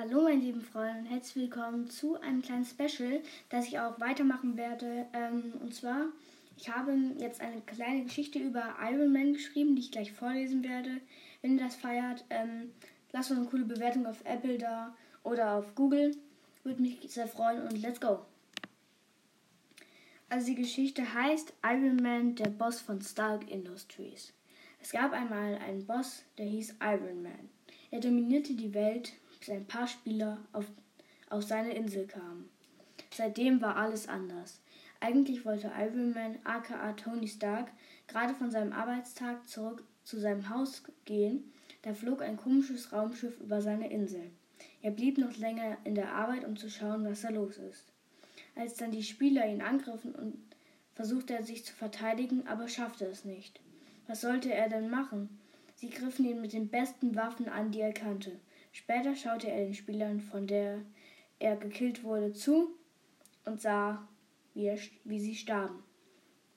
Hallo meine lieben Freunde und herzlich willkommen zu einem kleinen Special, das ich auch weitermachen werde. Ähm, und zwar, ich habe jetzt eine kleine Geschichte über Iron Man geschrieben, die ich gleich vorlesen werde. Wenn ihr das feiert, ähm, lasst uns eine coole Bewertung auf Apple da oder auf Google. Würde mich sehr freuen und let's go! Also die Geschichte heißt Iron Man, der Boss von Stark Industries. Es gab einmal einen Boss, der hieß Iron Man. Er dominierte die Welt bis ein paar Spieler auf, auf seine Insel kamen. Seitdem war alles anders. Eigentlich wollte Iron Man, aka Tony Stark, gerade von seinem Arbeitstag zurück zu seinem Haus gehen, da flog ein komisches Raumschiff über seine Insel. Er blieb noch länger in der Arbeit, um zu schauen, was da los ist. Als dann die Spieler ihn angriffen und versuchte er sich zu verteidigen, aber schaffte es nicht. Was sollte er denn machen? Sie griffen ihn mit den besten Waffen an, die er kannte. Später schaute er den Spielern, von der er gekillt wurde, zu und sah, wie, er, wie sie starben.